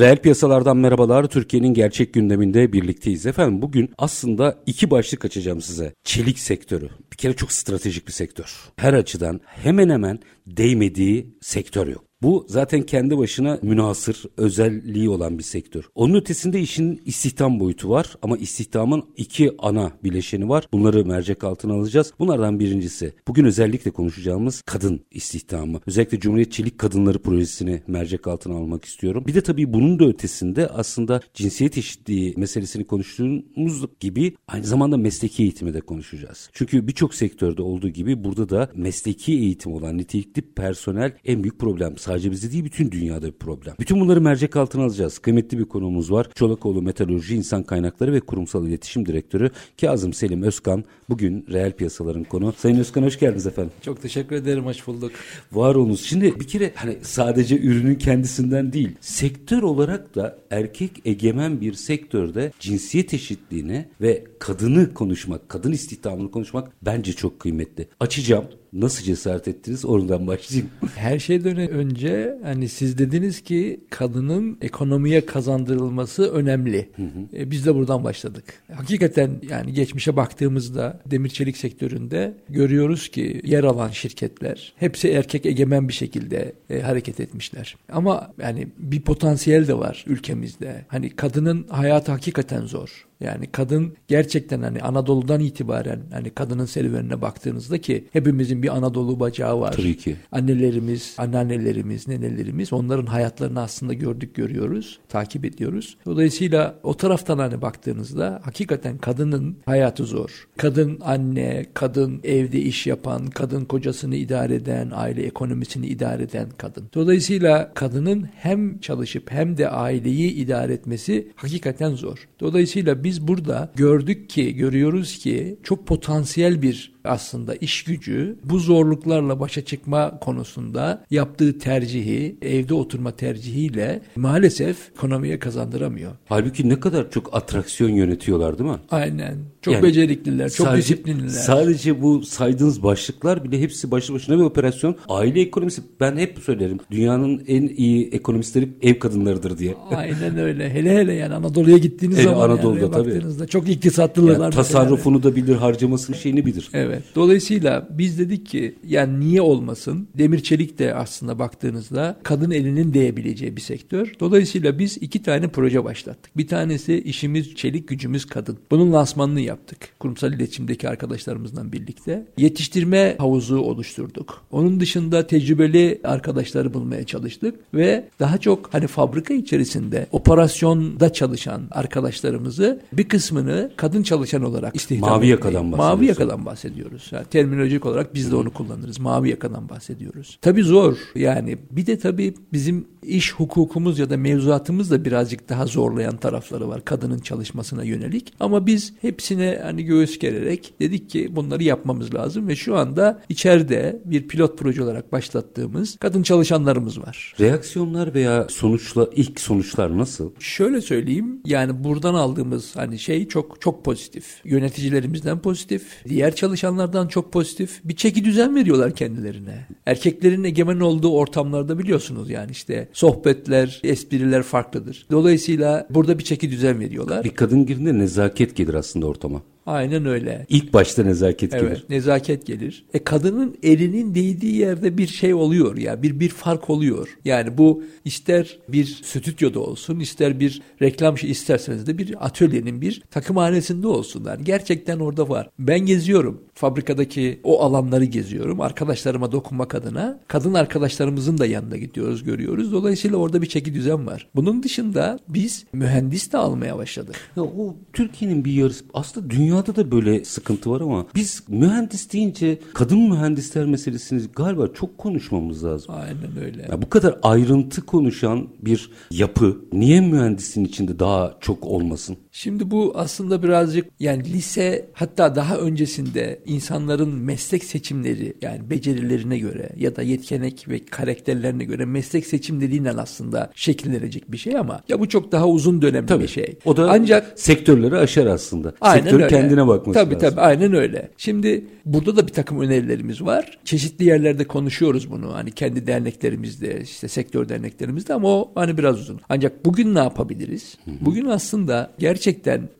Reel piyasalardan merhabalar. Türkiye'nin gerçek gündeminde birlikteyiz. Efendim bugün aslında iki başlık açacağım size. Çelik sektörü. Bir kere çok stratejik bir sektör. Her açıdan hemen hemen değmediği sektör yok. Bu zaten kendi başına münasır özelliği olan bir sektör. Onun ötesinde işin istihdam boyutu var ama istihdamın iki ana bileşeni var. Bunları mercek altına alacağız. Bunlardan birincisi bugün özellikle konuşacağımız kadın istihdamı. Özellikle Cumhuriyet Çelik Kadınları Projesi'ni mercek altına almak istiyorum. Bir de tabii bunun da ötesinde aslında cinsiyet eşitliği meselesini konuştuğumuz gibi aynı zamanda mesleki eğitimi de konuşacağız. Çünkü birçok sektörde olduğu gibi burada da mesleki eğitim olan nitelikli personel en büyük problem Sadece bizde değil bütün dünyada bir problem. Bütün bunları mercek altına alacağız. Kıymetli bir konumuz var. Çolakoğlu Metalurji İnsan Kaynakları ve Kurumsal İletişim Direktörü Kazım Selim Özkan. Bugün reel piyasaların konu. Sayın Özkan hoş geldiniz efendim. Çok teşekkür ederim. Hoş bulduk. Var olunuz. Şimdi bir kere hani sadece ürünün kendisinden değil. Sektör olarak da erkek egemen bir sektörde cinsiyet eşitliğini ve kadını konuşmak, kadın istihdamını konuşmak bence çok kıymetli. Açacağım. Nasıl cesaret ettiniz? Oradan başlayayım. Her şeyden önce hani siz dediniz ki kadının ekonomiye kazandırılması önemli. Hı hı. E, biz de buradan başladık. Hakikaten yani geçmişe baktığımızda demir çelik sektöründe görüyoruz ki yer alan şirketler hepsi erkek egemen bir şekilde e, hareket etmişler. Ama yani bir potansiyel de var ülkemizde. Hani kadının hayatı hakikaten zor. Yani kadın gerçekten hani Anadolu'dan itibaren hani kadının serüvenine baktığınızda ki hepimizin bir Anadolu bacağı var. Tabii ki. Annelerimiz, anneannelerimiz, nenelerimiz onların hayatlarını aslında gördük, görüyoruz, takip ediyoruz. Dolayısıyla o taraftan hani baktığınızda hakikaten kadının hayatı zor. Kadın anne, kadın evde iş yapan, kadın kocasını idare eden, aile ekonomisini idare eden kadın. Dolayısıyla kadının hem çalışıp hem de aileyi idare etmesi hakikaten zor. Dolayısıyla biz burada gördük ki, görüyoruz ki çok potansiyel bir aslında iş gücü bu zorluklarla başa çıkma konusunda yaptığı tercihi, evde oturma tercihiyle maalesef ekonomiye kazandıramıyor. Halbuki ne kadar çok atraksiyon yönetiyorlar değil mi? Aynen. Çok yani becerikliler, çok sadece, disiplinliler. Sadece bu saydığınız başlıklar bile hepsi başlı başına bir operasyon. Aile ekonomisi ben hep söylerim. Dünyanın en iyi ekonomistleri ev kadınlarıdır diye. Aynen öyle. Hele hele yani Anadolu'ya gittiğiniz hele zaman Anadolu'da yani, tabii. baktığınızda çok iktisatlılar. Yani tasarrufunu yani. da bilir, harcamasını şeyini bilir. Evet. Evet. Dolayısıyla biz dedik ki yani niye olmasın? Demir çelik de aslında baktığınızda kadın elinin değebileceği bir sektör. Dolayısıyla biz iki tane proje başlattık. Bir tanesi işimiz çelik gücümüz kadın. Bunun lansmanını yaptık. Kurumsal iletişimdeki arkadaşlarımızla birlikte. Yetiştirme havuzu oluşturduk. Onun dışında tecrübeli arkadaşları bulmaya çalıştık ve daha çok hani fabrika içerisinde operasyonda çalışan arkadaşlarımızı bir kısmını kadın çalışan olarak istihdam Mavi yakadan bahsediyoruz. Mavi yakadan bahsediyoruz bahsediyoruz. Yani terminolojik olarak biz de onu kullanırız. Mavi yakadan bahsediyoruz. Tabii zor yani. Bir de tabii bizim iş hukukumuz ya da mevzuatımız da birazcık daha zorlayan tarafları var kadının çalışmasına yönelik. Ama biz hepsine hani göğüs gererek dedik ki bunları yapmamız lazım ve şu anda içeride bir pilot proje olarak başlattığımız kadın çalışanlarımız var. Reaksiyonlar veya sonuçla ilk sonuçlar nasıl? Şöyle söyleyeyim yani buradan aldığımız hani şey çok çok pozitif. Yöneticilerimizden pozitif, diğer çalışanlardan çok pozitif. Bir çeki düzen veriyorlar kendilerine. Erkeklerin egemen olduğu ortamlarda biliyorsunuz yani işte sohbetler, espriler farklıdır. Dolayısıyla burada bir çeki düzen veriyorlar. Bir kadın girdiğinde nezaket gelir aslında ortama. Aynen öyle. İlk başta nezaket Evet, gelir. nezaket gelir. E kadının elinin değdiği yerde bir şey oluyor ya, bir bir fark oluyor. Yani bu ister bir stüdyoda olsun, ister bir reklam şey isterseniz de bir atölyenin bir takımhanesinde olsunlar. Gerçekten orada var. Ben geziyorum. Fabrikadaki o alanları geziyorum. Arkadaşlarıma dokunmak adına. Kadın arkadaşlarımızın da yanına gidiyoruz, görüyoruz. Dolayısıyla orada bir çeki düzen var. Bunun dışında biz mühendis de almaya başladık. Ya o Türkiye'nin bir yarısı aslında dünyada da böyle sıkıntı var ama biz mühendis deyince kadın mühendisler meselesini galiba çok konuşmamız lazım. Aynen öyle. Ya bu kadar ayrıntı konuşan bir yapı niye mühendisin içinde daha çok olmasın? Şimdi bu aslında birazcık yani lise hatta daha öncesinde insanların meslek seçimleri yani becerilerine göre ya da yetkenek ve karakterlerine göre meslek seçimleriyle aslında şekillenecek bir şey ama ya bu çok daha uzun dönemli bir şey. O da Ancak sektörleri aşar aslında. Aynen Sektör öyle. kendine bakması tabii, lazım. Tabii aynen öyle. Şimdi burada da bir takım önerilerimiz var. Çeşitli yerlerde konuşuyoruz bunu. Hani kendi derneklerimizde, işte sektör derneklerimizde ama o hani biraz uzun. Ancak bugün ne yapabiliriz? Bugün aslında gerçekten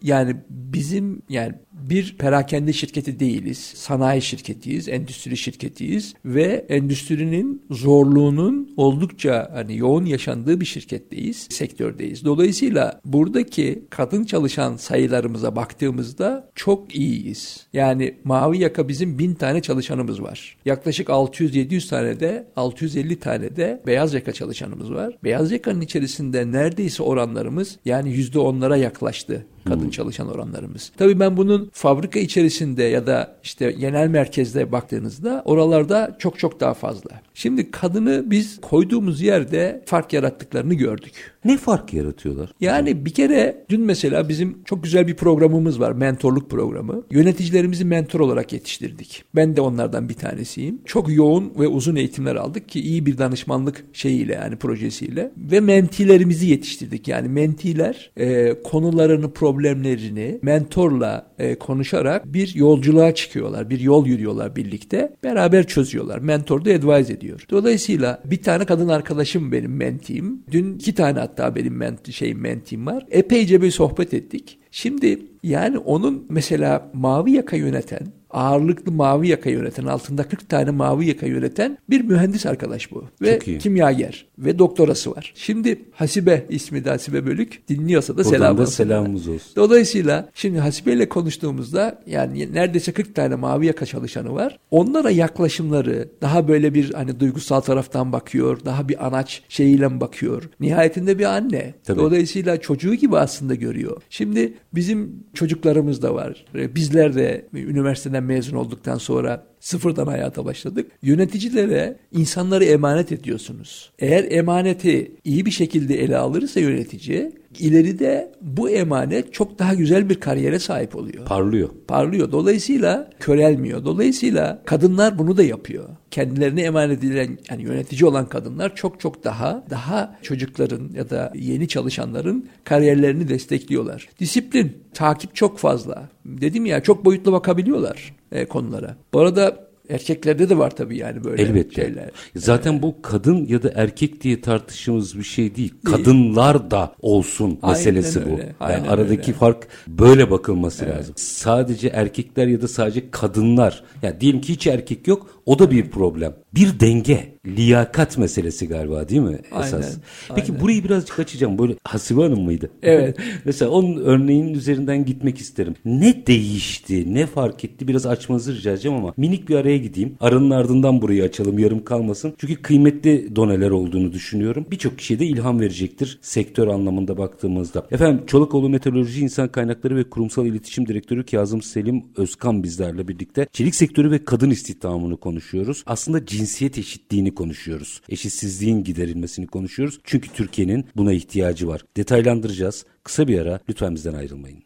yani bizim yani bir perakende şirketi değiliz. Sanayi şirketiyiz, endüstri şirketiyiz ve endüstrinin zorluğunun oldukça hani yoğun yaşandığı bir şirketteyiz, sektördeyiz. Dolayısıyla buradaki kadın çalışan sayılarımıza baktığımızda çok iyiyiz. Yani mavi yaka bizim bin tane çalışanımız var. Yaklaşık 600-700 tane de 650 tane de beyaz yaka çalışanımız var. Beyaz yakanın içerisinde neredeyse oranlarımız yani %10'lara yaklaştı Bethesda. Kadın çalışan oranlarımız. Tabii ben bunun fabrika içerisinde ya da işte genel merkezde baktığınızda oralarda çok çok daha fazla. Şimdi kadını biz koyduğumuz yerde fark yarattıklarını gördük. Ne fark yaratıyorlar? Yani bir kere dün mesela bizim çok güzel bir programımız var. Mentorluk programı. Yöneticilerimizi mentor olarak yetiştirdik. Ben de onlardan bir tanesiyim. Çok yoğun ve uzun eğitimler aldık ki iyi bir danışmanlık şeyiyle yani projesiyle. Ve mentilerimizi yetiştirdik. Yani mentiler e, konularını, problemlerini mentorla e, konuşarak bir yolculuğa çıkıyorlar. Bir yol yürüyorlar birlikte. Beraber çözüyorlar. Mentor da advise ediyor. Dolayısıyla bir tane kadın arkadaşım benim mentiyim. Dün iki tane hatta benim ment şey mentim var. Epeyce bir sohbet ettik. Şimdi yani onun mesela mavi yaka yöneten ağırlıklı mavi yaka yöneten altında 40 tane mavi yaka yöneten bir mühendis arkadaş bu. Ve Çok iyi. kimyager ve doktorası var. Şimdi Hasibe ismi de Hasibe Bölük dinliyorsa da selam olsun. selamımız olsun. Dolayısıyla şimdi Hasibe ile konuştuğumuzda yani neredeyse 40 tane mavi yaka çalışanı var. Onlara yaklaşımları daha böyle bir hani duygusal taraftan bakıyor. Daha bir anaç şeyiyle bakıyor. Nihayetinde bir anne. Tabii. Dolayısıyla çocuğu gibi aslında görüyor. Şimdi bizim çocuklarımız da var. Bizler de üniversiteden mezun olduktan sonra sıfırdan hayata başladık. Yöneticilere insanları emanet ediyorsunuz. Eğer emaneti iyi bir şekilde ele alırsa yönetici ileride bu emanet çok daha güzel bir kariyere sahip oluyor Parlıyor. parlıyor. Dolayısıyla körelmiyor. Dolayısıyla kadınlar bunu da yapıyor. Kendilerine emanet edilen yani yönetici olan kadınlar çok çok daha daha çocukların ya da yeni çalışanların kariyerlerini destekliyorlar. Disiplin, takip çok fazla. Dedim ya çok boyutlu bakabiliyorlar konulara. Bu arada erkeklerde de var tabii yani böyle Elbette. şeyler. Zaten bu kadın ya da erkek diye tartıştığımız bir şey değil. Kadınlar da olsun Aynen meselesi bu. öyle, Yani aynen aradaki öyle. fark böyle bakılması lazım. Sadece erkekler ya da sadece kadınlar. Ya diyelim ki hiç erkek yok. O da bir problem. Bir denge, liyakat meselesi galiba değil mi esas? Aynen, Peki aynen. burayı birazcık açacağım. Böyle Hasibe Hanım mıydı? Evet. Mesela onun örneğinin üzerinden gitmek isterim. Ne değişti, ne fark etti biraz açmanızı rica edeceğim ama minik bir araya gideyim. Aranın ardından burayı açalım yarım kalmasın. Çünkü kıymetli doneler olduğunu düşünüyorum. Birçok kişiye de ilham verecektir sektör anlamında baktığımızda. Efendim Çolakoğlu Meteoroloji İnsan Kaynakları ve Kurumsal İletişim Direktörü Kazım Selim Özkan bizlerle birlikte çelik sektörü ve kadın istihdamını konuşuyoruz. Aslında cinsiyet eşitliğini konuşuyoruz. Eşitsizliğin giderilmesini konuşuyoruz. Çünkü Türkiye'nin buna ihtiyacı var. Detaylandıracağız. Kısa bir ara lütfen bizden ayrılmayın.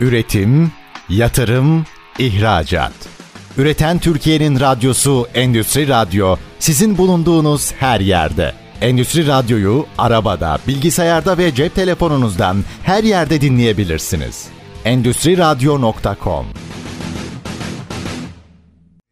Üretim, yatırım, ihracat. Üreten Türkiye'nin radyosu Endüstri Radyo sizin bulunduğunuz her yerde. Endüstri Radyo'yu arabada, bilgisayarda ve cep telefonunuzdan her yerde dinleyebilirsiniz. Endüstriradyo.com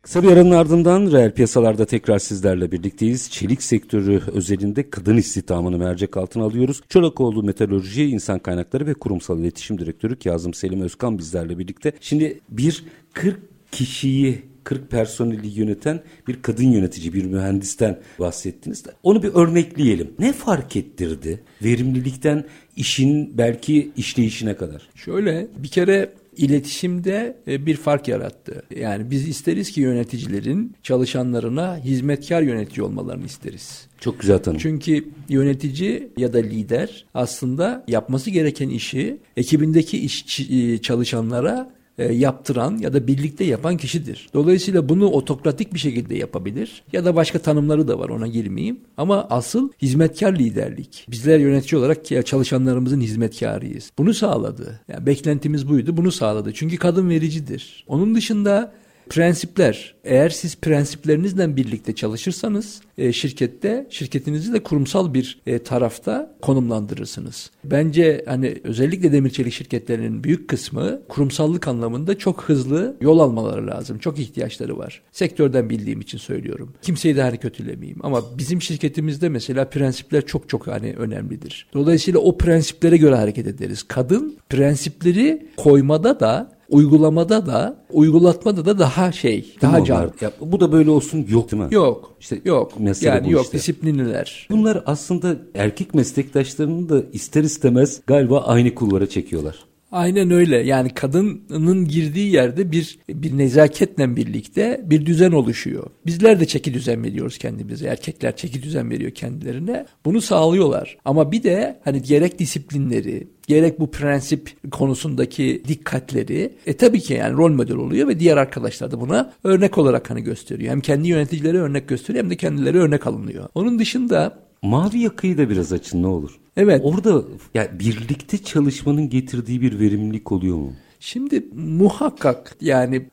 Kısa bir aranın ardından reel piyasalarda tekrar sizlerle birlikteyiz. Çelik sektörü özelinde kadın istihdamını mercek altına alıyoruz. Çolakoğlu Metalurji İnsan Kaynakları ve Kurumsal İletişim Direktörü Kazım Selim Özkan bizlerle birlikte. Şimdi bir 40 kişiyi 40 personeli yöneten bir kadın yönetici, bir mühendisten bahsettiniz de. Onu bir örnekleyelim. Ne fark ettirdi? Verimlilikten işin belki işleyişine kadar. Şöyle bir kere iletişimde e, bir fark yarattı. Yani biz isteriz ki yöneticilerin çalışanlarına hizmetkar yönetici olmalarını isteriz. Çok güzel tanım. Çünkü yönetici ya da lider aslında yapması gereken işi ekibindeki iş e, çalışanlara e, yaptıran ya da birlikte yapan kişidir. Dolayısıyla bunu otokratik bir şekilde yapabilir ya da başka tanımları da var ona girmeyeyim. Ama asıl hizmetkar liderlik. Bizler yönetici olarak çalışanlarımızın hizmetkarıyız. Bunu sağladı. Yani beklentimiz buydu. Bunu sağladı. Çünkü kadın vericidir. Onun dışında Prensipler. Eğer siz prensiplerinizle birlikte çalışırsanız e, şirkette şirketinizi de kurumsal bir e, tarafta konumlandırırsınız. Bence hani özellikle demir çelik şirketlerinin büyük kısmı kurumsallık anlamında çok hızlı yol almaları lazım. Çok ihtiyaçları var. Sektörden bildiğim için söylüyorum. Kimseyi de hani kötülemeyeyim ama bizim şirketimizde mesela prensipler çok çok hani önemlidir. Dolayısıyla o prensiplere göre hareket ederiz. Kadın prensipleri koymada da uygulamada da uygulatmada da daha şey daha can. Ya, bu da böyle olsun yok değil mi? Yok. İşte yok. Yani yok işte. disiplinliler. Bunlar aslında erkek meslektaşlarını da ister istemez galiba aynı kulvara çekiyorlar. Aynen öyle. Yani kadının girdiği yerde bir bir nezaketle birlikte bir düzen oluşuyor. Bizler de çeki düzen veriyoruz kendimize. Erkekler çeki düzen veriyor kendilerine. Bunu sağlıyorlar. Ama bir de hani gerek disiplinleri, gerek bu prensip konusundaki dikkatleri e tabii ki yani rol model oluyor ve diğer arkadaşlar da buna örnek olarak hani gösteriyor. Hem kendi yöneticileri örnek gösteriyor hem de kendileri örnek alınıyor. Onun dışında Mavi yakayı da biraz açın ne olur. Evet. Orada yani birlikte çalışmanın getirdiği bir verimlilik oluyor mu? Şimdi muhakkak yani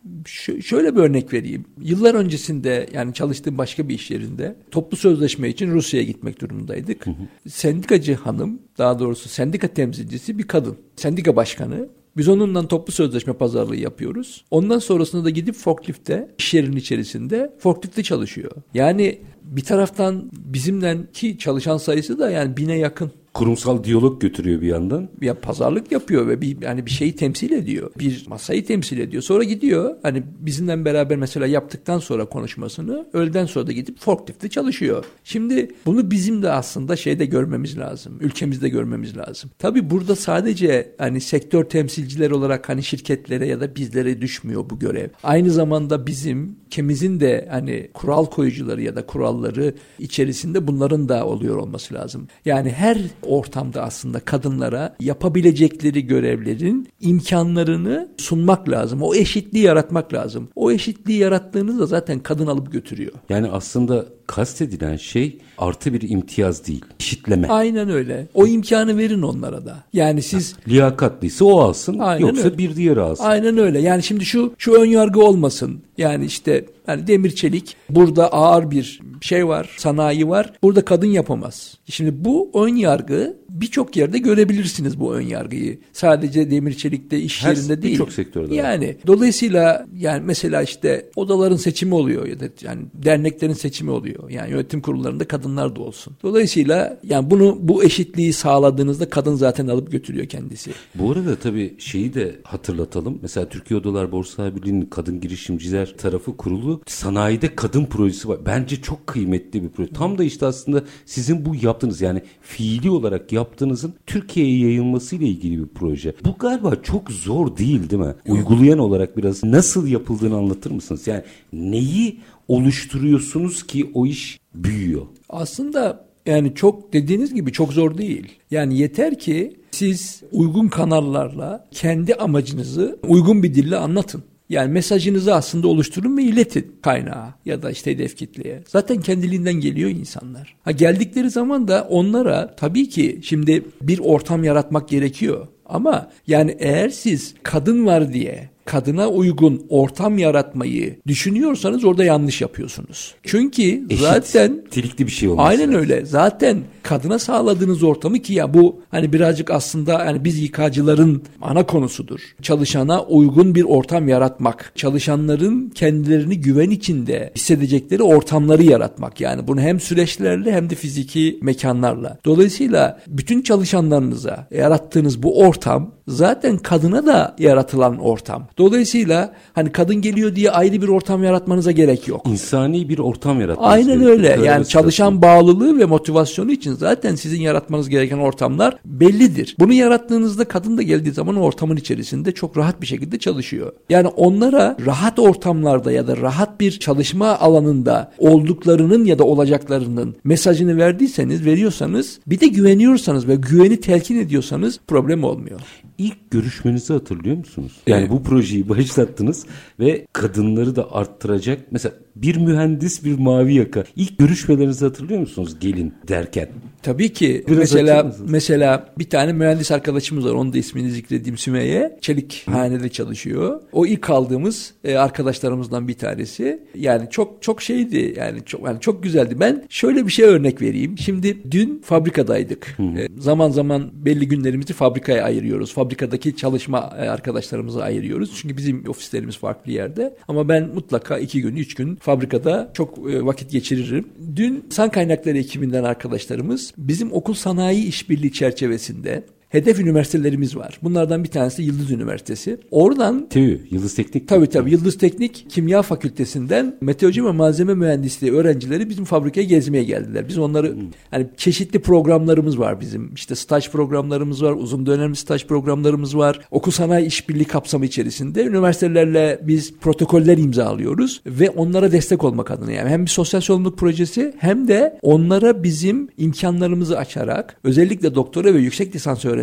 şöyle bir örnek vereyim. Yıllar öncesinde yani çalıştığım başka bir iş yerinde toplu sözleşme için Rusya'ya gitmek durumundaydık. Hı hı. Sendikacı hanım daha doğrusu sendika temsilcisi bir kadın. Sendika başkanı biz onunla toplu sözleşme pazarlığı yapıyoruz. Ondan sonrasında da gidip forklifte iş yerinin içerisinde forklifte çalışıyor. Yani bir taraftan bizimle ki çalışan sayısı da yani bine yakın kurumsal diyalog götürüyor bir yandan. Ya pazarlık yapıyor ve bir yani bir şeyi temsil ediyor. Bir masayı temsil ediyor. Sonra gidiyor hani bizimle beraber mesela yaptıktan sonra konuşmasını öğleden sonra da gidip forkliftte çalışıyor. Şimdi bunu bizim de aslında şeyde görmemiz lazım. Ülkemizde görmemiz lazım. Tabii burada sadece hani sektör temsilciler olarak hani şirketlere ya da bizlere düşmüyor bu görev. Aynı zamanda bizim ülkemizin de hani kural koyucuları ya da kuralları içerisinde bunların da oluyor olması lazım. Yani her ortamda aslında kadınlara yapabilecekleri görevlerin imkanlarını sunmak lazım. O eşitliği yaratmak lazım. O eşitliği yarattığınızda zaten kadın alıp götürüyor. Yani aslında kastedilen şey artı bir imtiyaz değil. Eşitleme. Aynen öyle. O imkanı verin onlara da. Yani siz... Ha, liyakatlıysa o alsın. Aynen yoksa öyle. bir diğeri alsın. Aynen öyle. Yani şimdi şu şu ön yargı olmasın. Yani işte yani demir çelik burada ağır bir şey var, sanayi var. Burada kadın yapamaz. Şimdi bu ön yargı birçok yerde görebilirsiniz bu ön yargıyı. Sadece demir çelikte iş Her, yerinde değil. Birçok sektörde. Yani dolayısıyla yani mesela işte odaların seçimi oluyor ya da yani derneklerin seçimi oluyor. Yani yönetim kurullarında kadınlar da olsun. Dolayısıyla yani bunu bu eşitliği sağladığınızda kadın zaten alıp götürüyor kendisi. Bu arada tabii şeyi de hatırlatalım. Mesela Türkiye Odalar Borsa Birliği'nin kadın girişimciler tarafı kurulu sanayide kadın projesi var. Bence çok kıymetli bir proje. Tam da işte aslında sizin bu yaptığınız yani fiili olarak yaptığınızın Türkiye'ye yayılmasıyla ilgili bir proje. Bu galiba çok zor değil değil mi? Uygulayan olarak biraz nasıl yapıldığını anlatır mısınız? Yani neyi oluşturuyorsunuz ki o iş büyüyor? Aslında yani çok dediğiniz gibi çok zor değil. Yani yeter ki siz uygun kanallarla kendi amacınızı uygun bir dille anlatın. Yani mesajınızı aslında oluşturun ve iletin kaynağa ya da işte hedef kitleye. Zaten kendiliğinden geliyor insanlar. Ha geldikleri zaman da onlara tabii ki şimdi bir ortam yaratmak gerekiyor. Ama yani eğer siz kadın var diye kadına uygun ortam yaratmayı düşünüyorsanız orada yanlış yapıyorsunuz. Çünkü Eşit, zaten trikli bir şey olması Aynen lazım. öyle. Zaten kadına sağladığınız ortamı ki ya bu hani birazcık aslında hani biz yıkacıların ana konusudur. Çalışana uygun bir ortam yaratmak. Çalışanların kendilerini güven içinde hissedecekleri ortamları yaratmak. Yani bunu hem süreçlerle hem de fiziki mekanlarla. Dolayısıyla bütün çalışanlarınıza yarattığınız bu ortam zaten kadına da yaratılan ortam. Dolayısıyla hani kadın geliyor diye ayrı bir ortam yaratmanıza gerek yok. İnsani bir ortam yaratmanız Aynen gerekiyor. öyle. Böyle Yani çalışan bağlılığı ve motivasyonu için zaten sizin yaratmanız gereken ortamlar bellidir. Bunu yarattığınızda kadın da geldiği zaman o ortamın içerisinde çok rahat bir şekilde çalışıyor. Yani onlara rahat ortamlarda ya da rahat bir çalışma alanında olduklarının ya da olacaklarının mesajını verdiyseniz, veriyorsanız bir de güveniyorsanız ve güveni telkin ediyorsanız problem olmuyor. İlk görüşmenizi hatırlıyor musunuz? Yani bu projeyi başlattınız ve kadınları da arttıracak. Mesela bir mühendis bir mavi yaka. İlk görüşmelerinizi hatırlıyor musunuz gelin derken? Tabii ki Biraz mesela mesela bir tane mühendis arkadaşımız var. Onun da ismini zikrediğim Sümeyye. Çelik hanede çalışıyor. O ilk aldığımız e, arkadaşlarımızdan bir tanesi. Yani çok çok şeydi. Yani çok yani çok güzeldi. Ben şöyle bir şey örnek vereyim. Şimdi dün fabrikadaydık. E, zaman zaman belli günlerimizi fabrikaya ayırıyoruz. Fabrikadaki çalışma e, arkadaşlarımızı ayırıyoruz. Çünkü bizim ofislerimiz farklı yerde. Ama ben mutlaka iki gün, üç gün fabrikada çok e, vakit geçiririm. Dün San Kaynakları ekibinden arkadaşlarımız bizim okul sanayi işbirliği çerçevesinde hedef üniversitelerimiz var. Bunlardan bir tanesi Yıldız Üniversitesi. Oradan TÜ, Yıldız Teknik. Tabii tabii Yıldız Teknik Kimya Fakültesinden meteoroloji ve malzeme mühendisliği öğrencileri bizim fabrikaya gezmeye geldiler. Biz onları hani çeşitli programlarımız var bizim. İşte staj programlarımız var, uzun dönemli staj programlarımız var. Okul sanayi işbirliği kapsamı içerisinde üniversitelerle biz protokoller imzalıyoruz ve onlara destek olmak adına yani hem bir sosyal sorumluluk projesi hem de onlara bizim imkanlarımızı açarak özellikle doktora ve yüksek lisans öğrencilerine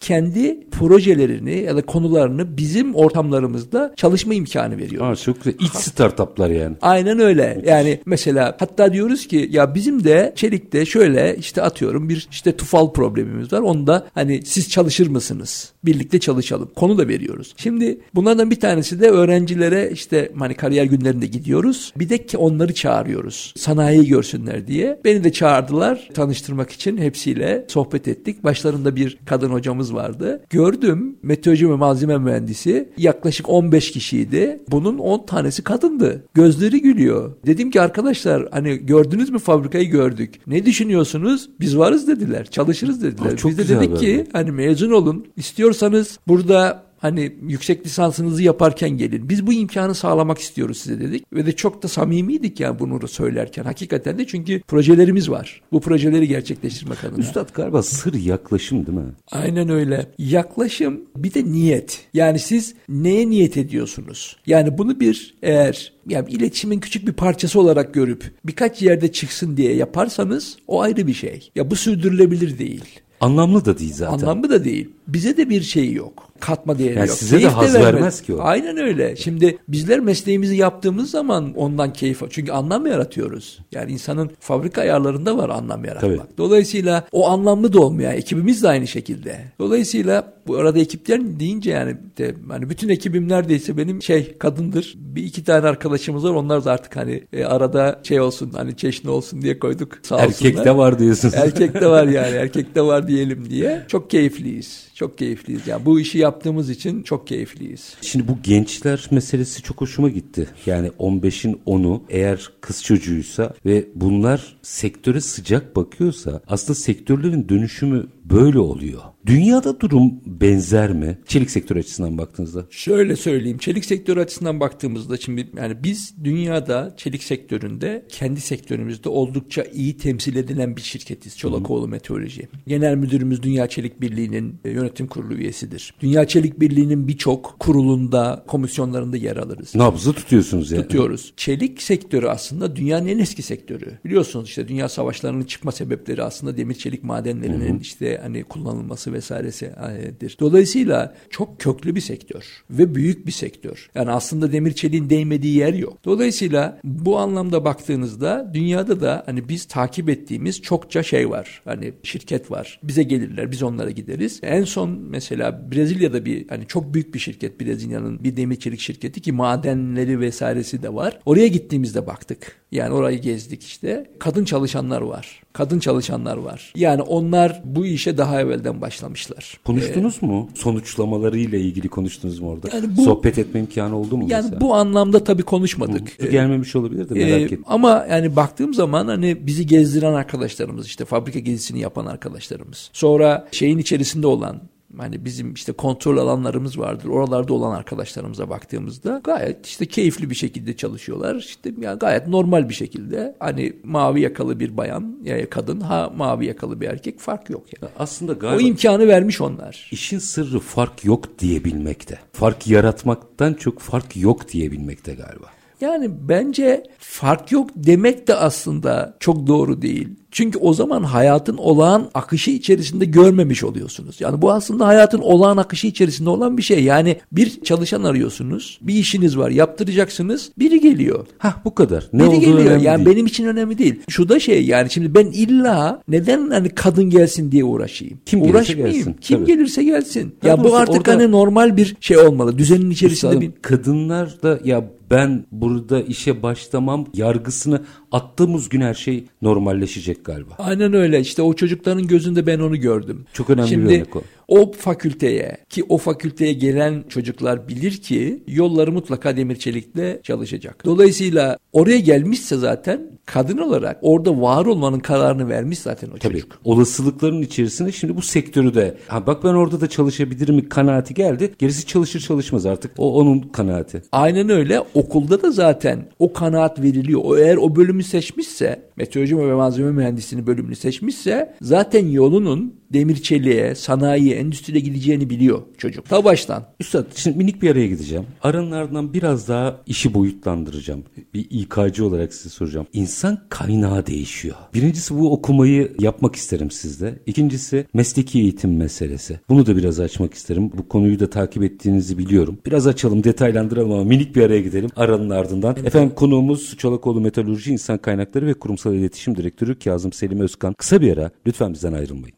kendi projelerini ya da konularını bizim ortamlarımızda çalışma imkanı veriyoruz. Aa, çok güzel. İç startuplar yani. Aynen öyle. Yani mesela hatta diyoruz ki ya bizim de Çelik'te şöyle işte atıyorum bir işte tufal problemimiz var. Onda hani siz çalışır mısınız? Birlikte çalışalım. Konu da veriyoruz. Şimdi bunlardan bir tanesi de öğrencilere işte hani kariyer günlerinde gidiyoruz. Bir de ki onları çağırıyoruz. Sanayiyi görsünler diye. Beni de çağırdılar tanıştırmak için hepsiyle sohbet ettik. Başlarında bir kadın hocamız vardı. Gördüm meteoroloji ve malzeme mühendisi yaklaşık 15 kişiydi. Bunun 10 tanesi kadındı. Gözleri gülüyor. Dedim ki arkadaşlar hani gördünüz mü fabrikayı gördük. Ne düşünüyorsunuz? Biz varız dediler. Çalışırız dediler. Aa, çok Biz de dedik haber ki hani mezun olun. İstiyorsanız burada Hani yüksek lisansınızı yaparken gelin. Biz bu imkanı sağlamak istiyoruz size dedik. Ve de çok da samimiydik yani bunu söylerken. Hakikaten de çünkü projelerimiz var. Bu projeleri gerçekleştirmek adına. Üstad galiba sır yaklaşım değil mi? Aynen öyle. Yaklaşım bir de niyet. Yani siz neye niyet ediyorsunuz? Yani bunu bir eğer yani iletişimin küçük bir parçası olarak görüp birkaç yerde çıksın diye yaparsanız o ayrı bir şey. Ya bu sürdürülebilir değil. Anlamlı da değil zaten. Anlamlı da değil. Bize de bir şey yok. Katma değeri Yani yok. size de Keyif haz vermez. vermez ki o. Aynen öyle. Şimdi bizler mesleğimizi yaptığımız zaman ondan keyif Çünkü anlam yaratıyoruz. Yani insanın fabrika ayarlarında var anlam yaratmak. Tabii. Dolayısıyla o anlamlı da olmuyor. Ekibimiz de aynı şekilde. Dolayısıyla bu arada ekipler deyince yani de, hani bütün ekibim neredeyse benim şey kadındır. Bir iki tane arkadaşımız var. Onlar da artık hani e, arada şey olsun hani çeşni olsun diye koyduk. Sağ Erkek olsunlar. de var diyorsunuz. Erkek de var yani. Erkek de var diyelim diye. Çok keyifliyiz. Çok keyifliyiz. Yani bu işi yaptığımız için çok keyifliyiz. Şimdi bu gençler meselesi çok hoşuma gitti. Yani 15'in 10'u eğer kız çocuğuysa ve bunlar sektöre sıcak bakıyorsa aslında sektörlerin dönüşümü böyle oluyor. Dünyada durum benzer mi? Çelik sektörü açısından baktığınızda. Şöyle söyleyeyim. Çelik sektörü açısından baktığımızda şimdi yani biz dünyada çelik sektöründe kendi sektörümüzde oldukça iyi temsil edilen bir şirketiz. Çolakoğlu Meteoroloji. Genel müdürümüz Dünya Çelik Birliği'nin e, yönetim kurulu üyesidir. Dünya Çelik Birliği'nin birçok kurulunda, komisyonlarında yer alırız. Nabzı tutuyorsunuz yani. tutuyoruz. Çelik sektörü aslında dünyanın en eski sektörü. Biliyorsunuz işte dünya savaşlarının çıkma sebepleri aslında demir çelik madenlerinin işte işlerinde hani kullanılması vesairesidir. Dolayısıyla çok köklü bir sektör ve büyük bir sektör. Yani aslında demir çeliğin değmediği yer yok. Dolayısıyla bu anlamda baktığınızda dünyada da hani biz takip ettiğimiz çokça şey var. Hani şirket var. Bize gelirler, biz onlara gideriz. En son mesela Brezilya'da bir hani çok büyük bir şirket Brezilya'nın bir demir çelik şirketi ki madenleri vesairesi de var. Oraya gittiğimizde baktık. Yani orayı gezdik işte. Kadın çalışanlar var. Kadın çalışanlar var. Yani onlar bu işe daha evvelden başlamışlar. Konuştunuz ee, mu? Sonuçlamaları ile ilgili konuştunuz mu orada? Yani bu, Sohbet etme imkanı oldu mu yani mesela? bu anlamda tabii konuşmadık. Hı, gelmemiş olabilir de merak ee, ettim. Ama yani baktığım zaman hani bizi gezdiren arkadaşlarımız işte fabrika gezisini yapan arkadaşlarımız. Sonra şeyin içerisinde olan hani bizim işte kontrol alanlarımız vardır. Oralarda olan arkadaşlarımıza baktığımızda gayet işte keyifli bir şekilde çalışıyorlar. İşte yani gayet normal bir şekilde hani mavi yakalı bir bayan ya kadın ha mavi yakalı bir erkek fark yok yani. Aslında galiba o imkanı vermiş onlar. İşin sırrı fark yok diyebilmekte. Fark yaratmaktan çok fark yok diyebilmekte galiba. Yani bence fark yok demek de aslında çok doğru değil. Çünkü o zaman hayatın olağan akışı içerisinde görmemiş oluyorsunuz. Yani bu aslında hayatın olağan akışı içerisinde olan bir şey. Yani bir çalışan arıyorsunuz, bir işiniz var, yaptıracaksınız, biri geliyor. Hah bu kadar. Ne biri geliyor. Yani değil. benim için önemli değil. Şu da şey yani şimdi ben illa neden hani kadın gelsin diye uğraşayım? Kim Uğraşmayayım. Gelsin. Kim Tabii. gelirse gelsin. Ya, ya bu artık orada, hani normal bir şey olmalı. Düzenin içerisinde bir kadınlar da ya ben burada işe başlamam yargısını attığımız gün her şey normalleşecek galiba. Aynen öyle. İşte o çocukların gözünde ben onu gördüm. Çok önemli Şimdi, bir örnek o o fakülteye ki o fakülteye gelen çocuklar bilir ki yolları mutlaka demir çelikle çalışacak. Dolayısıyla oraya gelmişse zaten kadın olarak orada var olmanın kararını vermiş zaten o Tabii, çocuk. Olasılıkların içerisinde şimdi bu sektörü de ha bak ben orada da çalışabilirim mi kanaati geldi. Gerisi çalışır çalışmaz artık. O onun kanaati. Aynen öyle. Okulda da zaten o kanaat veriliyor. O eğer o bölümü seçmişse, meteoroloji ve malzeme mühendisliğini bölümünü seçmişse zaten yolunun demir çeliğe, sanayiye, endüstriye gideceğini biliyor çocuk. Ta baştan. Üstad şimdi minik bir araya gideceğim. Aranın ardından biraz daha işi boyutlandıracağım. Bir İK'cı olarak size soracağım. İnsan kaynağı değişiyor. Birincisi bu okumayı yapmak isterim sizde. İkincisi mesleki eğitim meselesi. Bunu da biraz açmak isterim. Bu konuyu da takip ettiğinizi biliyorum. Biraz açalım, detaylandıralım ama minik bir araya gidelim. Aranın ardından. Evet. Efendim konuğumuz Çolakoğlu Metalurji İnsan Kaynakları ve Kurumsal İletişim Direktörü Kazım Selim Özkan. Kısa bir ara lütfen bizden ayrılmayın.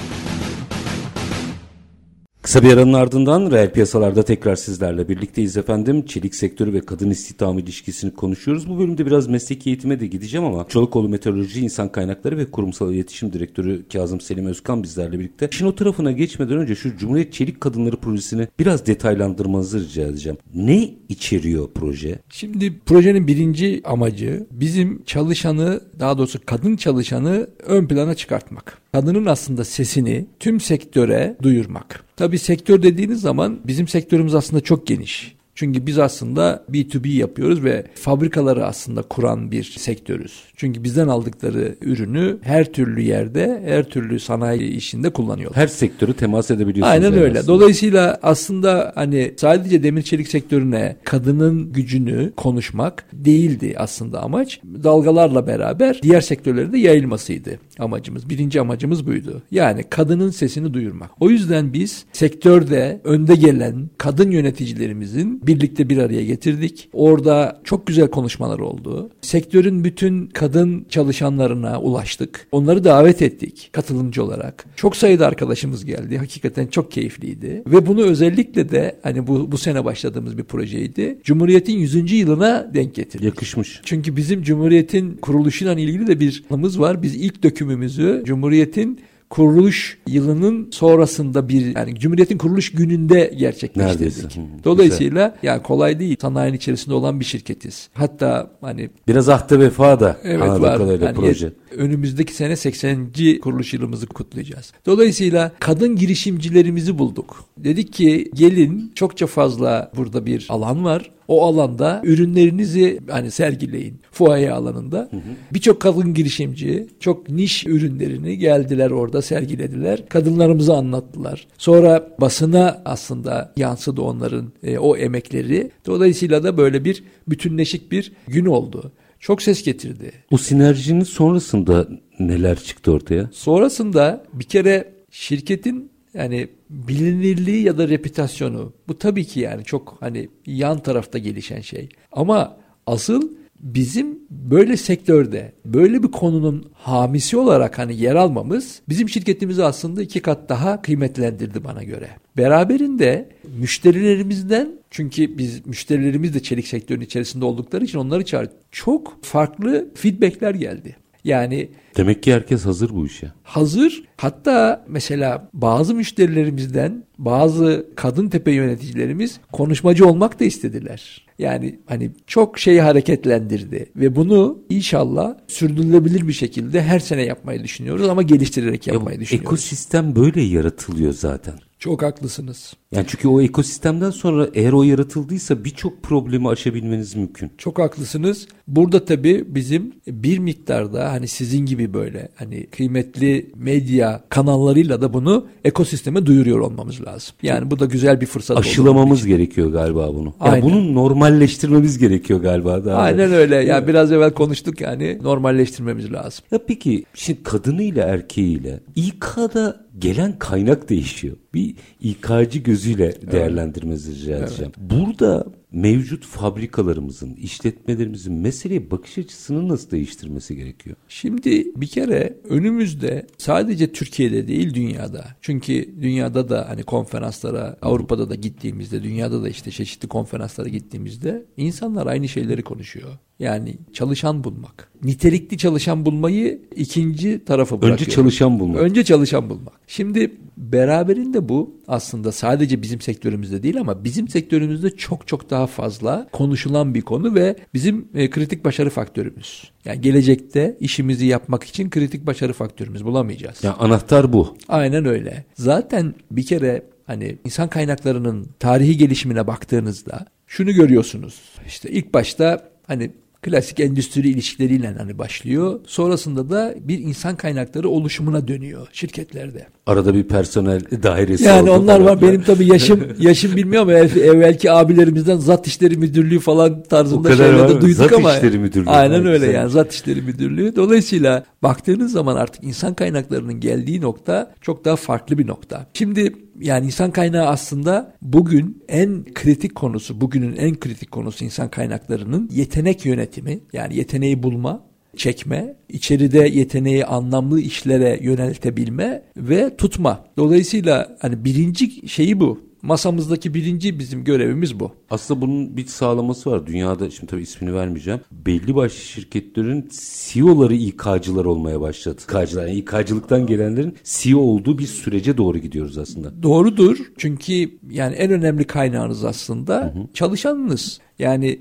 Kısa bir aranın ardından reel piyasalarda tekrar sizlerle birlikteyiz efendim. Çelik sektörü ve kadın istihdamı ilişkisini konuşuyoruz. Bu bölümde biraz mesleki eğitime de gideceğim ama Çolakoğlu Meteoroloji İnsan Kaynakları ve Kurumsal İletişim Direktörü Kazım Selim Özkan bizlerle birlikte. İşin o tarafına geçmeden önce şu Cumhuriyet Çelik Kadınları Projesi'ni biraz detaylandırmanızı rica edeceğim. Ne içeriyor proje? Şimdi projenin birinci amacı bizim çalışanı daha doğrusu kadın çalışanı ön plana çıkartmak kadının aslında sesini tüm sektöre duyurmak. Tabii sektör dediğiniz zaman bizim sektörümüz aslında çok geniş. Çünkü biz aslında B2B yapıyoruz ve fabrikaları aslında kuran bir sektörüz. Çünkü bizden aldıkları ürünü her türlü yerde, her türlü sanayi işinde kullanıyorlar. Her sektörü temas edebiliyorsunuz. Aynen öyle. Aslında. Dolayısıyla aslında hani sadece demir çelik sektörüne kadının gücünü konuşmak değildi aslında amaç. Dalgalarla beraber diğer sektörlere de yayılmasıydı amacımız. Birinci amacımız buydu. Yani kadının sesini duyurmak. O yüzden biz sektörde önde gelen kadın yöneticilerimizin birlikte bir araya getirdik. Orada çok güzel konuşmalar oldu. Sektörün bütün kadın çalışanlarına ulaştık. Onları davet ettik katılımcı olarak. Çok sayıda arkadaşımız geldi. Hakikaten çok keyifliydi. Ve bunu özellikle de hani bu, bu sene başladığımız bir projeydi. Cumhuriyet'in 100. yılına denk getirdik. Yakışmış. Çünkü bizim Cumhuriyet'in kuruluşuyla ilgili de bir anımız var. Biz ilk dökümümüzü Cumhuriyet'in kuruluş yılının sonrasında bir yani Cumhuriyet'in kuruluş gününde gerçekleştirdik. Dolayısıyla Güzel. yani kolay değil. Sanayinin içerisinde olan bir şirketiz. Hatta hani biraz ahde vefa da evet, var. Yani proje. Önümüzdeki sene 80. kuruluş yılımızı kutlayacağız. Dolayısıyla kadın girişimcilerimizi bulduk. Dedik ki gelin çokça fazla burada bir alan var o alanda ürünlerinizi hani sergileyin fuaye alanında. Birçok kadın girişimci çok niş ürünlerini geldiler orada sergilediler. Kadınlarımıza anlattılar. Sonra basına aslında yansıdı onların e, o emekleri. Dolayısıyla da böyle bir bütünleşik bir gün oldu. Çok ses getirdi. O sinerjinin sonrasında neler çıktı ortaya? Sonrasında bir kere şirketin yani bilinirliği ya da reputasyonu bu tabii ki yani çok hani yan tarafta gelişen şey. Ama asıl bizim böyle sektörde böyle bir konunun hamisi olarak hani yer almamız bizim şirketimizi aslında iki kat daha kıymetlendirdi bana göre. Beraberinde müşterilerimizden çünkü biz müşterilerimiz de çelik sektörünün içerisinde oldukları için onlar için çok farklı feedbackler geldi. Yani Demek ki herkes hazır bu işe. hazır. Hatta mesela bazı müşterilerimizden bazı kadın tepe yöneticilerimiz konuşmacı olmak da istediler. Yani hani çok şeyi hareketlendirdi ve bunu inşallah sürdürülebilir bir şekilde her sene yapmayı düşünüyoruz ama geliştirerek Ya yapmayı bu düşünüyoruz. ekosistem böyle yaratılıyor zaten. Çok haklısınız. Yani çünkü o ekosistemden sonra eğer o yaratıldıysa birçok problemi aşabilmeniz mümkün. Çok haklısınız. Burada tabii bizim bir miktarda hani sizin gibi böyle hani kıymetli medya kanallarıyla da bunu ekosisteme duyuruyor olmamız lazım. Yani bu da güzel bir fırsat. Aşılamamız gerekiyor galiba bunu. Aynen. Yani bunu normalleştirmemiz gerekiyor galiba. Daha Aynen öyle. Ya biraz evvel konuştuk yani normalleştirmemiz lazım. Ya peki şimdi kadınıyla erkeğiyle İK'da gelen kaynak değişiyor. Bir İK'cı gözüyle değerlendirmenizi rica edeceğim. Burada mevcut fabrikalarımızın, işletmelerimizin meseleye bakış açısını nasıl değiştirmesi gerekiyor? Şimdi bir kere önümüzde sadece Türkiye'de değil dünyada. Çünkü dünyada da hani konferanslara Avrupa'da da gittiğimizde dünyada da işte çeşitli konferanslara gittiğimizde insanlar aynı şeyleri konuşuyor. Yani çalışan bulmak. Nitelikli çalışan bulmayı ikinci tarafa bırakıyor. Önce çalışan bulmak. Önce çalışan bulmak. Şimdi beraberinde bu aslında sadece bizim sektörümüzde değil ama bizim sektörümüzde çok çok daha fazla konuşulan bir konu ve bizim e, kritik başarı faktörümüz. Yani gelecekte işimizi yapmak için kritik başarı faktörümüz bulamayacağız. Ya anahtar bu. Aynen öyle. Zaten bir kere hani insan kaynaklarının tarihi gelişimine baktığınızda şunu görüyorsunuz. İşte ilk başta hani klasik endüstri ilişkileriyle hani başlıyor. Sonrasında da bir insan kaynakları oluşumuna dönüyor şirketlerde. Arada bir personel dairesi Yani oldu onlar var benim tabii yaşım yaşım bilmiyorum ama ev- evvelki abilerimizden zat işleri müdürlüğü falan tarzında şeyler de duyduk Zat ama. işleri müdürlüğü. Aynen öyle güzel. yani zat işleri müdürlüğü. Dolayısıyla baktığınız zaman artık insan kaynaklarının geldiği nokta çok daha farklı bir nokta. Şimdi yani insan kaynağı aslında bugün en kritik konusu, bugünün en kritik konusu insan kaynaklarının yetenek yönetimi. Yani yeteneği bulma, çekme, içeride yeteneği anlamlı işlere yöneltebilme ve tutma. Dolayısıyla hani birinci şeyi bu. Masamızdaki birinci bizim görevimiz bu. Aslında bunun bir sağlaması var. Dünyada şimdi tabii ismini vermeyeceğim. Belli başlı şirketlerin CEO'ları İK'cılar olmaya başladı. İK'cılar yani İK'cılıktan gelenlerin CEO olduğu bir sürece doğru gidiyoruz aslında. Doğrudur. Çünkü yani en önemli kaynağınız aslında çalışanınız. Yani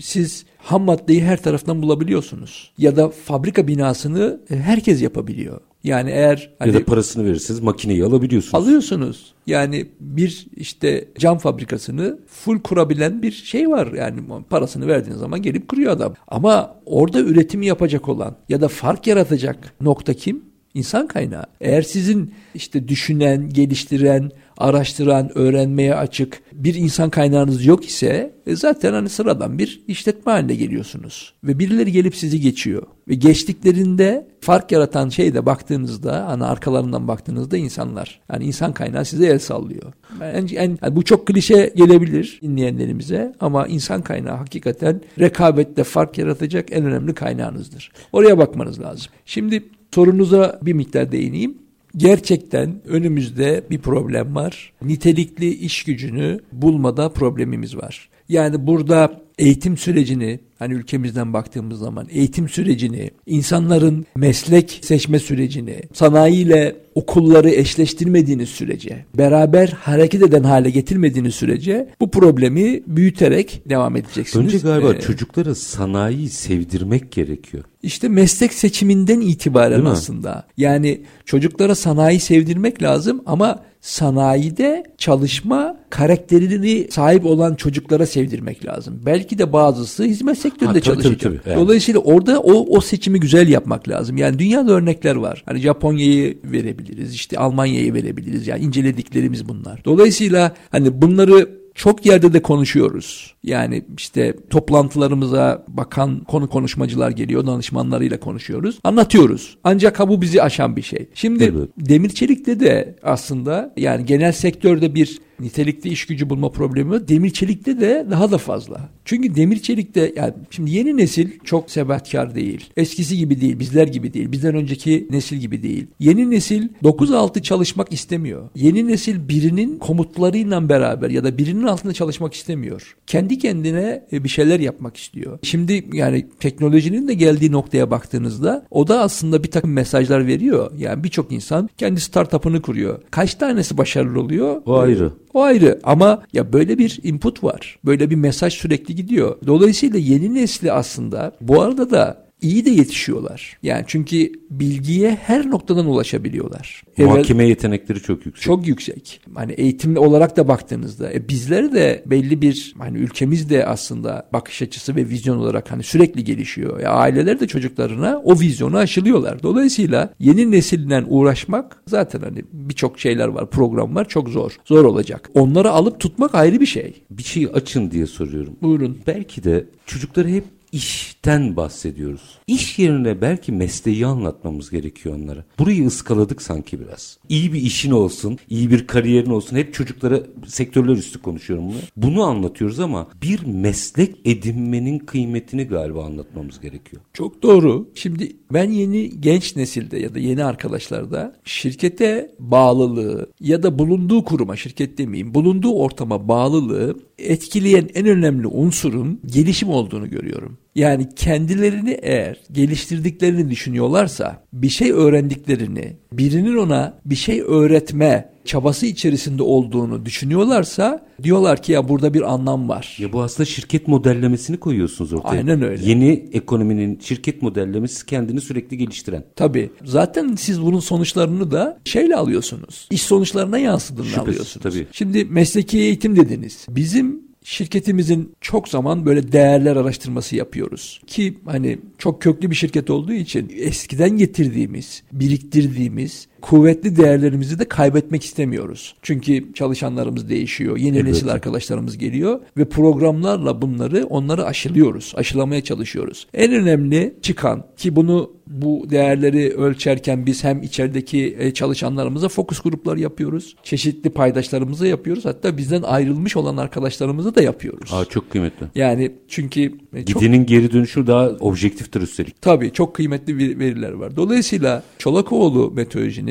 siz ham maddeyi her taraftan bulabiliyorsunuz. Ya da fabrika binasını e, herkes yapabiliyor. Yani eğer hani ya da parasını verirseniz makineyi alabiliyorsunuz. alıyorsunuz. Yani bir işte cam fabrikasını full kurabilen bir şey var. Yani parasını verdiğiniz zaman gelip kuruyor adam. Ama orada üretimi yapacak olan ya da fark yaratacak nokta kim? İnsan kaynağı. Eğer sizin işte düşünen, geliştiren, araştıran, öğrenmeye açık bir insan kaynağınız yok ise e, zaten hani sıradan bir işletme haline geliyorsunuz. Ve birileri gelip sizi geçiyor. Ve geçtiklerinde fark yaratan şey de baktığınızda hani arkalarından baktığınızda insanlar. Yani insan kaynağı size el sallıyor. En- yani bu çok klişe gelebilir dinleyenlerimize ama insan kaynağı hakikaten rekabette fark yaratacak en önemli kaynağınızdır. Oraya bakmanız lazım. Şimdi sorunuza bir miktar değineyim. Gerçekten önümüzde bir problem var. Nitelikli iş gücünü bulmada problemimiz var. Yani burada eğitim sürecini hani ülkemizden baktığımız zaman eğitim sürecini, insanların meslek seçme sürecini, sanayiyle okulları eşleştirmediğiniz sürece, beraber hareket eden hale getirmediğiniz sürece bu problemi büyüterek devam edeceksiniz. Önce galiba Ee, çocuklara sanayiyi sevdirmek gerekiyor. işte meslek seçiminden itibaren Değil mi? aslında. Yani çocuklara sanayi sevdirmek lazım ama sanayide çalışma karakterini sahip olan çocuklara sevdirmek lazım. Belki de bazısı hizmet sektöründe Ha, tabii, tabii, çalışacak. tabii. Yani. Dolayısıyla orada o, o seçimi güzel yapmak lazım. Yani dünyada örnekler var. Hani Japonya'yı verebiliriz, işte Almanya'yı verebiliriz. Yani incelediklerimiz bunlar. Dolayısıyla hani bunları çok yerde de konuşuyoruz. Yani işte toplantılarımıza bakan konu konuşmacılar geliyor, danışmanlarıyla konuşuyoruz. Anlatıyoruz. Ancak ha bu bizi aşan bir şey. Şimdi Evet. demir çelikte de aslında yani genel sektörde bir nitelikli iş gücü bulma problemi. Demir çelikte de daha da fazla. Çünkü demir çelikte yani şimdi yeni nesil çok sebatkar değil. Eskisi gibi değil, bizler gibi değil. Bizden önceki nesil gibi değil. Yeni nesil 9-6 çalışmak istemiyor. Yeni nesil birinin komutlarıyla beraber ya da birinin altında çalışmak istemiyor. Kendi kendine e, bir şeyler yapmak istiyor. Şimdi yani teknolojinin de geldiği noktaya baktığınızda o da aslında bir takım mesajlar veriyor. Yani birçok insan kendi startup'ını kuruyor. Kaç tanesi başarılı oluyor? O ayrı. O ayrı ama ya böyle bir input var. Böyle bir mesaj sürekli gidiyor. Dolayısıyla yeni nesli aslında bu arada da iyi de yetişiyorlar. Yani çünkü bilgiye her noktadan ulaşabiliyorlar. Evvel- Muhakeme yetenekleri çok yüksek. çok yüksek. Hani eğitim olarak da baktığınızda e, bizleri de belli bir hani ülkemiz de aslında bakış açısı ve vizyon olarak hani sürekli gelişiyor. Ya aileler de çocuklarına o vizyonu aşılıyorlar. Dolayısıyla yeni nesilden uğraşmak zaten hani birçok şeyler var, program var çok zor. Zor olacak. Onları alıp tutmak ayrı bir şey. Bir şeyi açın diye soruyorum. Buyurun. Belki de çocuklara hep işten bahsediyoruz. İş yerine belki mesleği anlatmamız gerekiyor onlara. Burayı ıskaladık sanki biraz. İyi bir işin olsun, iyi bir kariyerin olsun. Hep çocuklara sektörler üstü konuşuyorum bunu. Bunu anlatıyoruz ama bir meslek edinmenin kıymetini galiba anlatmamız gerekiyor. Çok doğru. Şimdi ben yeni genç nesilde ya da yeni arkadaşlarda şirkete bağlılığı ya da bulunduğu kuruma şirket demeyeyim bulunduğu ortama bağlılığı etkileyen en önemli unsurun gelişim olduğunu görüyorum. Yani kendilerini eğer geliştirdiklerini düşünüyorlarsa bir şey öğrendiklerini birinin ona bir şey öğretme çabası içerisinde olduğunu düşünüyorlarsa diyorlar ki ya burada bir anlam var. Ya bu aslında şirket modellemesini koyuyorsunuz ortaya. Aynen öyle. Yeni ekonominin şirket modellemesi kendini sürekli geliştiren. Tabii. Zaten siz bunun sonuçlarını da şeyle alıyorsunuz. İş sonuçlarına yansıdığını Şüphesiz, alıyorsunuz. tabii. Şimdi mesleki eğitim dediniz. Bizim şirketimizin çok zaman böyle değerler araştırması yapıyoruz. Ki hani çok köklü bir şirket olduğu için eskiden getirdiğimiz, biriktirdiğimiz kuvvetli değerlerimizi de kaybetmek istemiyoruz. Çünkü çalışanlarımız değişiyor. Yeni Elbette. nesil arkadaşlarımız geliyor ve programlarla bunları onları aşılıyoruz. Aşılamaya çalışıyoruz. En önemli çıkan ki bunu bu değerleri ölçerken biz hem içerideki e, çalışanlarımıza fokus gruplar yapıyoruz. Çeşitli paydaşlarımıza yapıyoruz. Hatta bizden ayrılmış olan arkadaşlarımıza da yapıyoruz. Aa çok kıymetli. Yani çünkü e, çok Gidenin geri dönüşü daha objektiftir üstelik. Tabii çok kıymetli veriler var. Dolayısıyla Çolakoğlu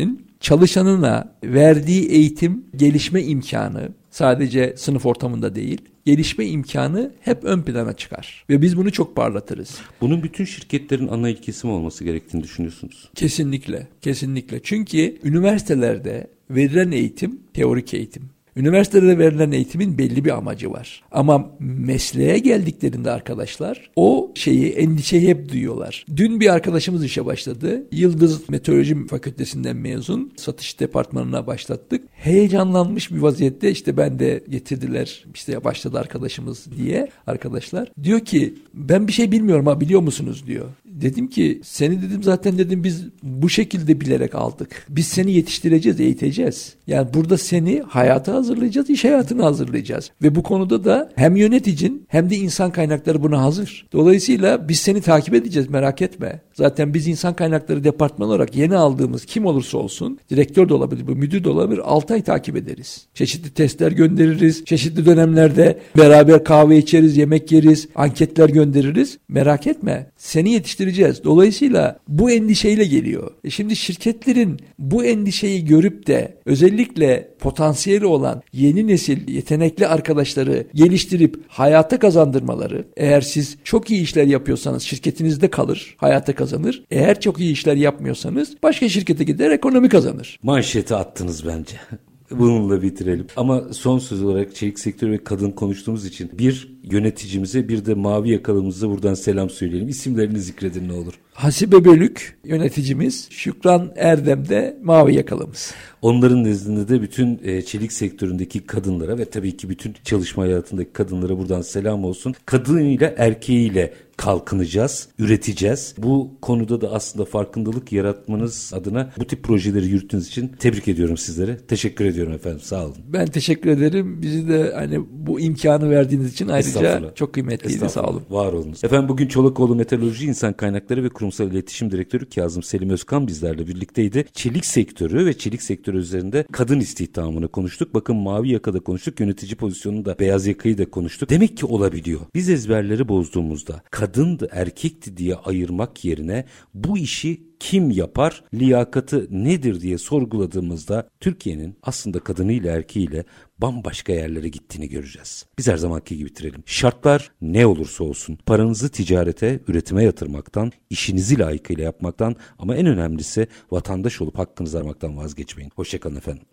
metodolojinin çalışanına verdiği eğitim, gelişme imkanı sadece sınıf ortamında değil, gelişme imkanı hep ön plana çıkar. Ve biz bunu çok parlatırız. Bunun bütün şirketlerin ana ilkesi mi olması gerektiğini düşünüyorsunuz? Kesinlikle, kesinlikle. Çünkü üniversitelerde verilen eğitim teorik eğitim. Üniversitede verilen eğitimin belli bir amacı var. Ama mesleğe geldiklerinde arkadaşlar o şeyi, endişeyi hep duyuyorlar. Dün bir arkadaşımız işe başladı. Yıldız Meteoroloji Fakültesinden mezun. Satış departmanına başlattık. Heyecanlanmış bir vaziyette işte ben de getirdiler işte başladı arkadaşımız diye arkadaşlar. Diyor ki ben bir şey bilmiyorum ha biliyor musunuz diyor. Dedim ki seni dedim zaten dedim biz bu şekilde bilerek aldık. Biz seni yetiştireceğiz, eğiteceğiz. Yani burada seni hayata hazırlayacağız, iş hayatına hazırlayacağız. Ve bu konuda da hem yöneticin hem de insan kaynakları buna hazır. Dolayısıyla biz seni takip edeceğiz merak etme. Zaten biz insan kaynakları departmanı olarak yeni aldığımız kim olursa olsun, direktör de olabilir, bu müdür de olabilir, 6 ay takip ederiz. Çeşitli testler göndeririz. Çeşitli dönemlerde beraber kahve içeriz, yemek yeriz, anketler göndeririz. Merak etme, seni yetiştireceğiz. Dolayısıyla bu endişeyle geliyor. E şimdi şirketlerin bu endişeyi görüp de özellikle potansiyeli olan yeni nesil yetenekli arkadaşları geliştirip hayata kazandırmaları. Eğer siz çok iyi işler yapıyorsanız şirketinizde kalır, hayata kazanır. Eğer çok iyi işler yapmıyorsanız başka şirkete gider ekonomi kazanır. Manşeti attınız bence. Bununla bitirelim. Ama son söz olarak çelik sektörü ve kadın konuştuğumuz için bir yöneticimize bir de mavi yakalımıza buradan selam söyleyelim. İsimlerini zikredin ne olur. Hasibe Bölük yöneticimiz, Şükran Erdem de mavi yakalımız. Onların nezdinde de bütün e, çelik sektöründeki kadınlara ve tabii ki bütün çalışma hayatındaki kadınlara buradan selam olsun. Kadınıyla erkeğiyle kalkınacağız, üreteceğiz. Bu konuda da aslında farkındalık yaratmanız adına bu tip projeleri yürüttüğünüz için tebrik ediyorum sizlere. Teşekkür ediyorum efendim. Sağ olun. Ben teşekkür ederim. Bizi de hani bu imkanı verdiğiniz için ayrıca çok kıymetliydi. Sağ olun. Var olunuz. Efendim bugün Çolakoğlu Metalurji İnsan Kaynakları ve Kurumsal İletişim Direktörü Kazım Selim Özkan bizlerle birlikteydi. Çelik sektörü ve çelik sektörü üzerinde kadın istihdamını konuştuk. Bakın mavi yakada konuştuk. Yönetici pozisyonunda beyaz yakayı da konuştuk. Demek ki olabiliyor. Biz ezberleri bozduğumuzda kadındı erkekti diye ayırmak yerine bu işi kim yapar, liyakatı nedir diye sorguladığımızda Türkiye'nin aslında kadınıyla erkeğiyle bambaşka yerlere gittiğini göreceğiz. Biz her zamanki gibi bitirelim. Şartlar ne olursa olsun paranızı ticarete, üretime yatırmaktan, işinizi layıkıyla yapmaktan ama en önemlisi vatandaş olup hakkınızı aramaktan vazgeçmeyin. Hoşçakalın efendim.